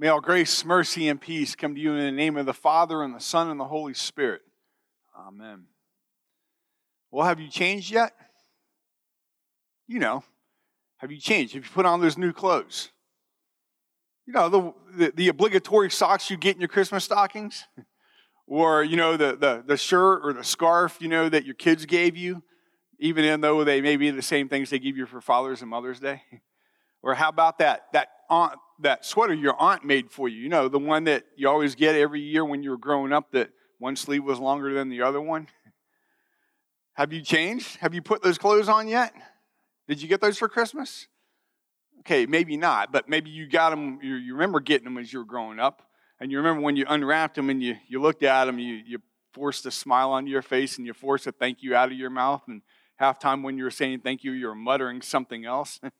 May all grace, mercy, and peace come to you in the name of the Father, and the Son, and the Holy Spirit. Amen. Well, have you changed yet? You know, have you changed? Have you put on those new clothes? You know, the, the, the obligatory socks you get in your Christmas stockings? or, you know, the, the, the shirt or the scarf, you know, that your kids gave you, even though they may be the same things they give you for Father's and Mother's Day? Or how about that, that aunt, that sweater your aunt made for you? You know, the one that you always get every year when you were growing up that one sleeve was longer than the other one? Have you changed? Have you put those clothes on yet? Did you get those for Christmas? Okay, maybe not, but maybe you got them, you, you remember getting them as you were growing up. And you remember when you unwrapped them and you, you looked at them, you, you forced a smile onto your face and you forced a thank you out of your mouth. And half time when you were saying thank you, you were muttering something else.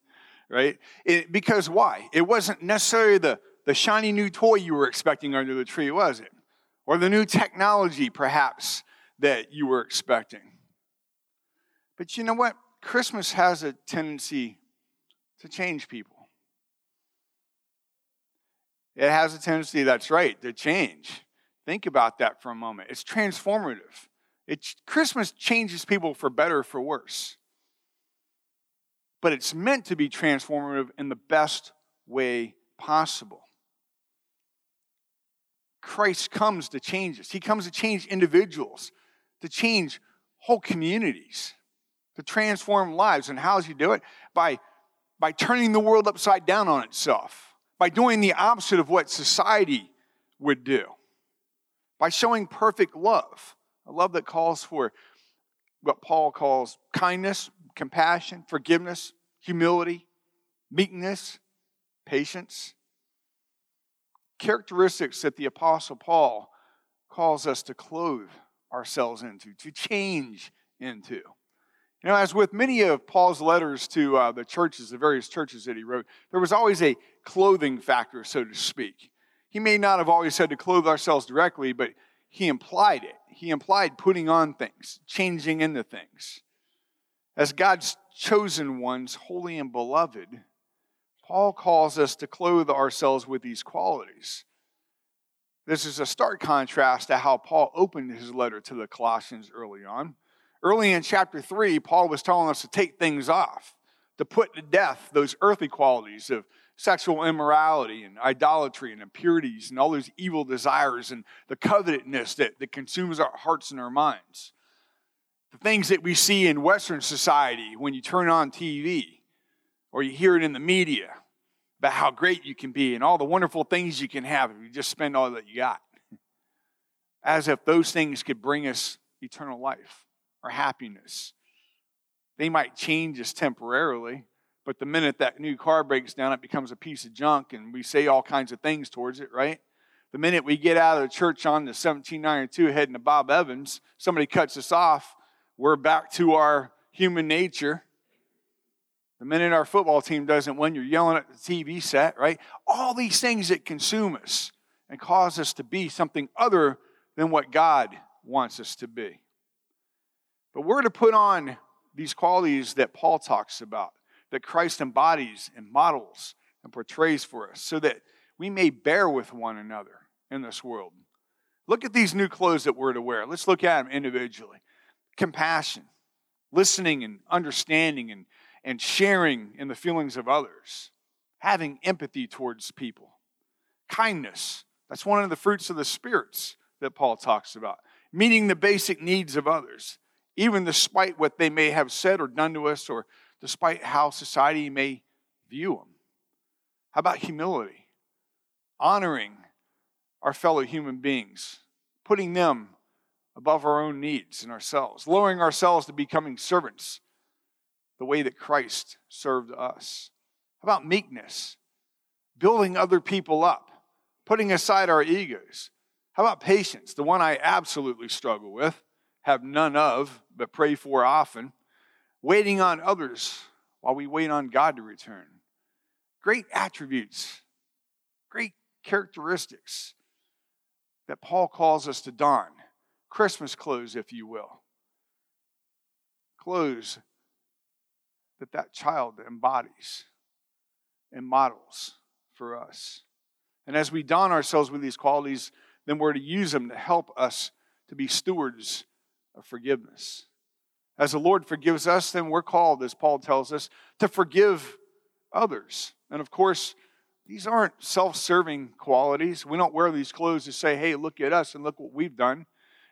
right? It, because why? It wasn't necessarily the, the shiny new toy you were expecting under the tree, was it? Or the new technology, perhaps, that you were expecting. But you know what? Christmas has a tendency to change people. It has a tendency, that's right, to change. Think about that for a moment. It's transformative. It, Christmas changes people for better or for worse but it's meant to be transformative in the best way possible. Christ comes to change us. He comes to change individuals, to change whole communities, to transform lives. And how does he do it? By, by turning the world upside down on itself, by doing the opposite of what society would do, by showing perfect love, a love that calls for what Paul calls kindness, compassion, forgiveness, humility, meekness, patience. Characteristics that the Apostle Paul calls us to clothe ourselves into, to change into. You know, as with many of Paul's letters to uh, the churches, the various churches that he wrote, there was always a clothing factor, so to speak. He may not have always said to clothe ourselves directly, but he implied it. He implied putting on things, changing into things. As God's chosen ones, holy and beloved, Paul calls us to clothe ourselves with these qualities. This is a stark contrast to how Paul opened his letter to the Colossians early on. Early in chapter 3, Paul was telling us to take things off, to put to death those earthly qualities of sexual immorality and idolatry and impurities and all those evil desires and the covetousness that, that consumes our hearts and our minds the things that we see in Western society when you turn on TV or you hear it in the media about how great you can be and all the wonderful things you can have if you just spend all that you got. As if those things could bring us eternal life or happiness. They might change us temporarily, but the minute that new car breaks down, it becomes a piece of junk and we say all kinds of things towards it, right? The minute we get out of the church on the 1792 heading to Bob Evans, somebody cuts us off we're back to our human nature. The minute our football team doesn't win, you're yelling at the TV set, right? All these things that consume us and cause us to be something other than what God wants us to be. But we're to put on these qualities that Paul talks about, that Christ embodies and models and portrays for us, so that we may bear with one another in this world. Look at these new clothes that we're to wear. Let's look at them individually compassion, listening and understanding and, and sharing in the feelings of others, having empathy towards people, kindness. That's one of the fruits of the spirits that Paul talks about. Meeting the basic needs of others, even despite what they may have said or done to us, or despite how society may view them. How about humility? Honoring our fellow human beings, putting them above our own needs and ourselves, lowering ourselves to becoming servants the way that Christ served us. How about meekness? Building other people up, putting aside our egos. How about patience? The one I absolutely struggle with, have none of, but pray for often. Waiting on others while we wait on God to return. Great attributes, great characteristics that Paul calls us to don Christmas clothes, if you will. Clothes that that child embodies and models for us. And as we don ourselves with these qualities, then we're to use them to help us to be stewards of forgiveness. As the Lord forgives us, then we're called, as Paul tells us, to forgive others. And of course, these aren't self serving qualities. We don't wear these clothes to say, hey, look at us and look what we've done.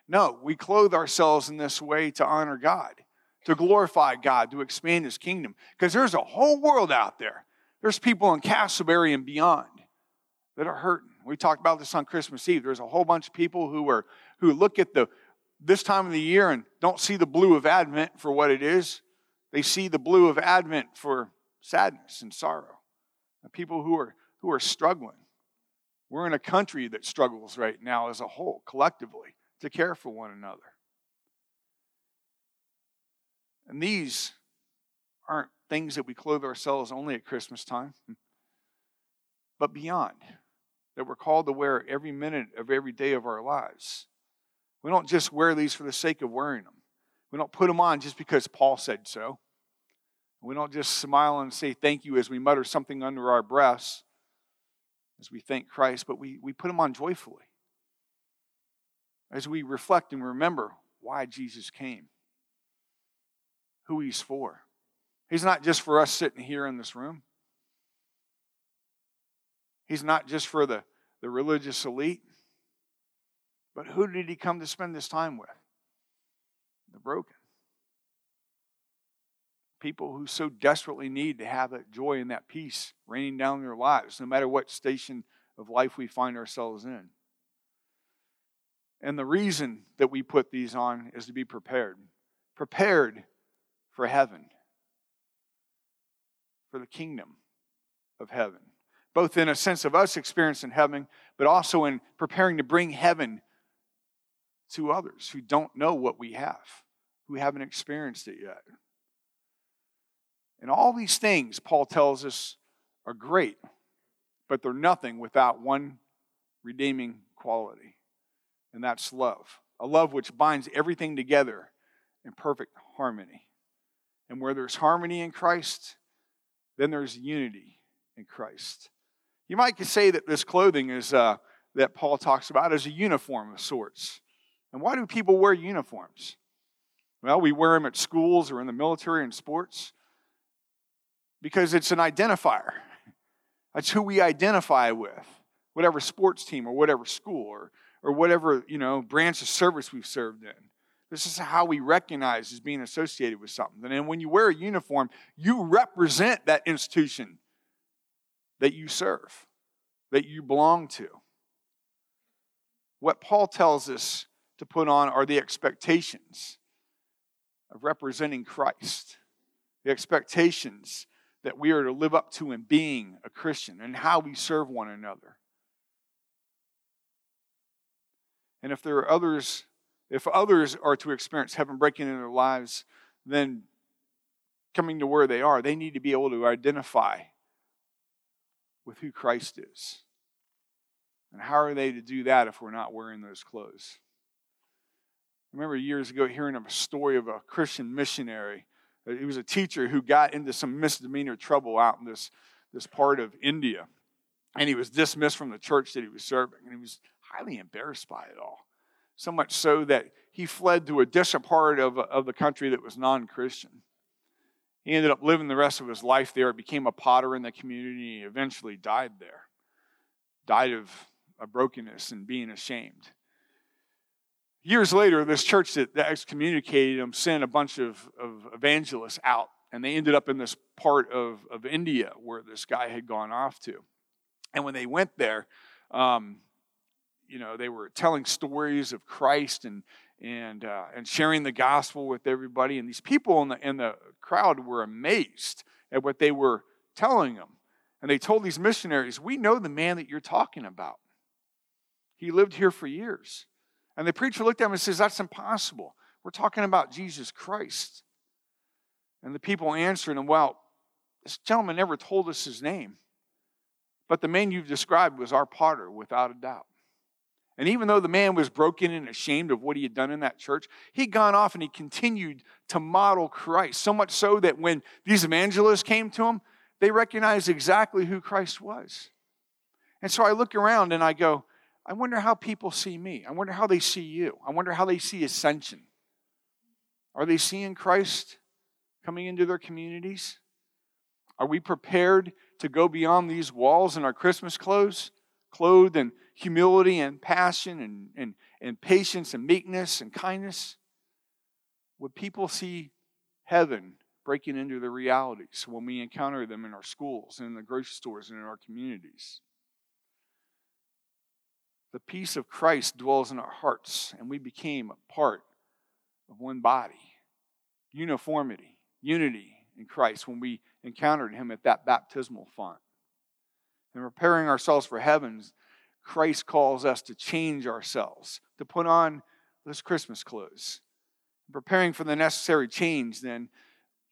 No, we clothe ourselves in this way to honor God, to glorify God, to expand His kingdom. Because there's a whole world out there. There's people in Casselberry and beyond that are hurting. We talked about this on Christmas Eve. There's a whole bunch of people who are who look at the this time of the year and don't see the blue of Advent for what it is. They see the blue of Advent for sadness and sorrow. And people who are who are struggling. We're in a country that struggles right now as a whole, collectively, to care for one another. And these aren't things that we clothe ourselves only at Christmas time, but beyond, that we're called to wear every minute of every day of our lives. We don't just wear these for the sake of wearing them. We don't put them on just because Paul said so. We don't just smile and say thank you as we mutter something under our breaths as we thank Christ, but we, we put them on joyfully. As we reflect and remember why Jesus came, who he's for. He's not just for us sitting here in this room. He's not just for the, the religious elite. But who did he come to spend this time with? The broken people who so desperately need to have that joy and that peace raining down their lives, no matter what station of life we find ourselves in. And the reason that we put these on is to be prepared. Prepared for heaven, for the kingdom of heaven. Both in a sense of us experiencing heaven, but also in preparing to bring heaven to others who don't know what we have, who haven't experienced it yet. And all these things, Paul tells us, are great, but they're nothing without one redeeming quality, and that's love. A love which binds everything together in perfect harmony. And where there's harmony in Christ, then there's unity in Christ. You might say that this clothing is uh, that Paul talks about is a uniform of sorts. And why do people wear uniforms? Well, we wear them at schools or in the military and sports because it's an identifier. That's who we identify with, whatever sports team or whatever school or, or whatever you know branch of service we've served in. This is how we recognize as being associated with something. And when you wear a uniform, you represent that institution that you serve, that you belong to. What Paul tells us to put on are the expectations of representing Christ, the expectations that we are to live up to in being a Christian and how we serve one another. And if there are others, if others are to experience heaven breaking in their lives, then coming to where they are, they need to be able to identify with who Christ is. And how are they to do that if we're not wearing those clothes? I remember years ago hearing of a story of a Christian missionary uh, he was a teacher who got into some misdemeanor trouble out in this, this part of India. And he was dismissed from the church that he was serving. And he was highly embarrassed by it all. So much so that he fled to a distant part of, of the country that was non Christian. He ended up living the rest of his life there, became a potter in the community, and eventually died there. Died of a brokenness and being ashamed. Years later, this church that, excommunicated him sent a bunch of, of evangelists out, and they ended up in this part of, of India where this guy had gone off to. And when they went there, um, you know, they were telling stories of Christ and and uh, and sharing the gospel with everybody. And these people in the in the crowd were amazed at what they were telling them. And they told these missionaries, "We know the man that you're talking about. He lived here for years. And the preacher looked at him and says, That's impossible. We're talking about Jesus Christ. And the people answered him, Well, this gentleman never told us his name. But the man you've described was our potter, without a doubt. And even though the man was broken and ashamed of what he had done in that church, he'd gone off and he continued to model Christ. So much so that when these evangelists came to him, they recognized exactly who Christ was. And so I look around and I go, I wonder how people see me. I wonder how they see you. I wonder how they see Ascension. Are they seeing Christ coming into their communities? Are we prepared to go beyond these walls in our Christmas clothes, clothed in humility and passion and, and, and patience and meekness and kindness? Would people see heaven breaking into the realities when we encounter them in our schools and in the grocery stores and in our communities? the peace of Christ dwells in our hearts, and we became a part of one body. Uniformity, unity in Christ when we encountered Him at that baptismal font. And preparing ourselves for heavens, Christ calls us to change ourselves, to put on those Christmas clothes. Preparing for the necessary change, then,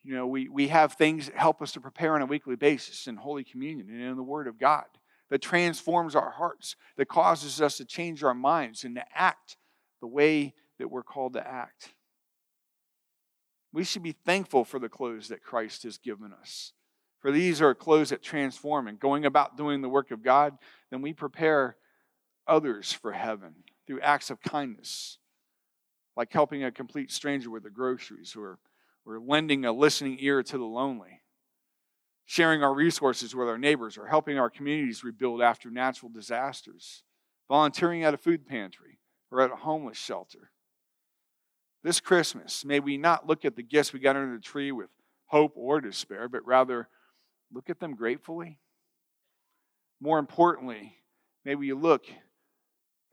you know, we, we have things that help us to prepare on a weekly basis in Holy Communion and in the Word of God that transforms our hearts, that causes us to change our minds and to act the way that we're called to act. We should be thankful for the clothes that Christ has given us. For these are clothes that transform and going about doing the work of God, then we prepare others for heaven through acts of kindness, like helping a complete stranger with the groceries or, or lending a listening ear to the lonely sharing our resources with our neighbors, or helping our communities rebuild after natural disasters, volunteering at a food pantry or at a homeless shelter. This Christmas, may we not look at the gifts we got under the tree with hope or despair, but rather look at them gratefully. More importantly, may we look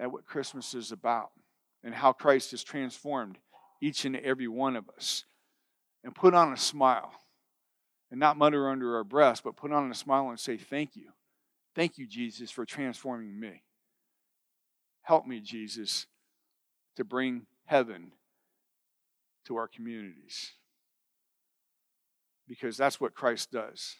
at what Christmas is about and how Christ has transformed each and every one of us and put on a smile and not mutter under our breath, but put on a smile and say, Thank you. Thank you, Jesus, for transforming me. Help me, Jesus, to bring heaven to our communities. Because that's what Christ does.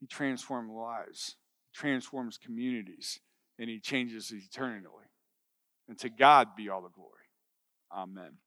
He transforms lives, he transforms communities, and he changes eternally. And to God be all the glory. Amen.